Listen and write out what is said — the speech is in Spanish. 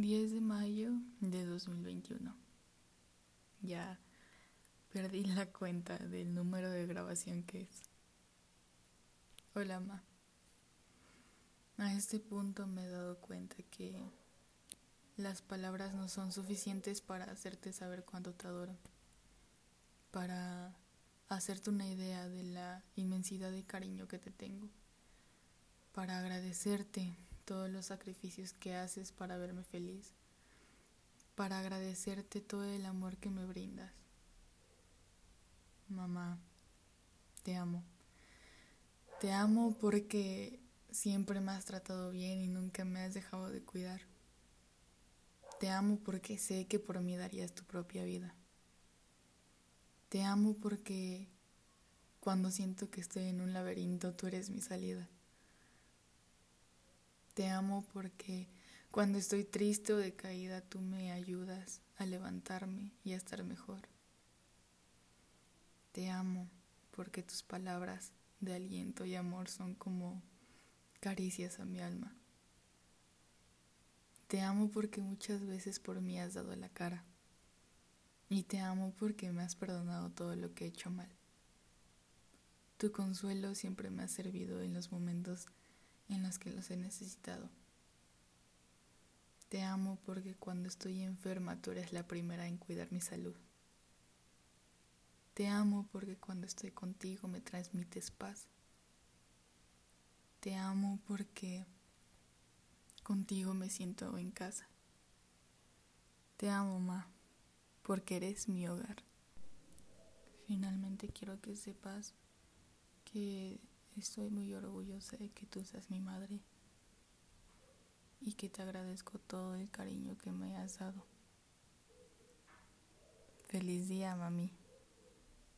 10 de mayo de 2021. Ya perdí la cuenta del número de grabación que es. Hola, ma. A este punto me he dado cuenta que las palabras no son suficientes para hacerte saber cuánto te adoro. Para hacerte una idea de la inmensidad de cariño que te tengo. Para agradecerte todos los sacrificios que haces para verme feliz, para agradecerte todo el amor que me brindas. Mamá, te amo. Te amo porque siempre me has tratado bien y nunca me has dejado de cuidar. Te amo porque sé que por mí darías tu propia vida. Te amo porque cuando siento que estoy en un laberinto, tú eres mi salida. Te amo porque cuando estoy triste o decaída tú me ayudas a levantarme y a estar mejor. Te amo porque tus palabras de aliento y amor son como caricias a mi alma. Te amo porque muchas veces por mí has dado la cara. Y te amo porque me has perdonado todo lo que he hecho mal. Tu consuelo siempre me ha servido en los momentos en los que los he necesitado. Te amo porque cuando estoy enferma tú eres la primera en cuidar mi salud. Te amo porque cuando estoy contigo me transmites paz. Te amo porque contigo me siento en casa. Te amo, Ma, porque eres mi hogar. Finalmente quiero que sepas que Estoy muy orgullosa de que tú seas mi madre y que te agradezco todo el cariño que me has dado. Feliz día, mami.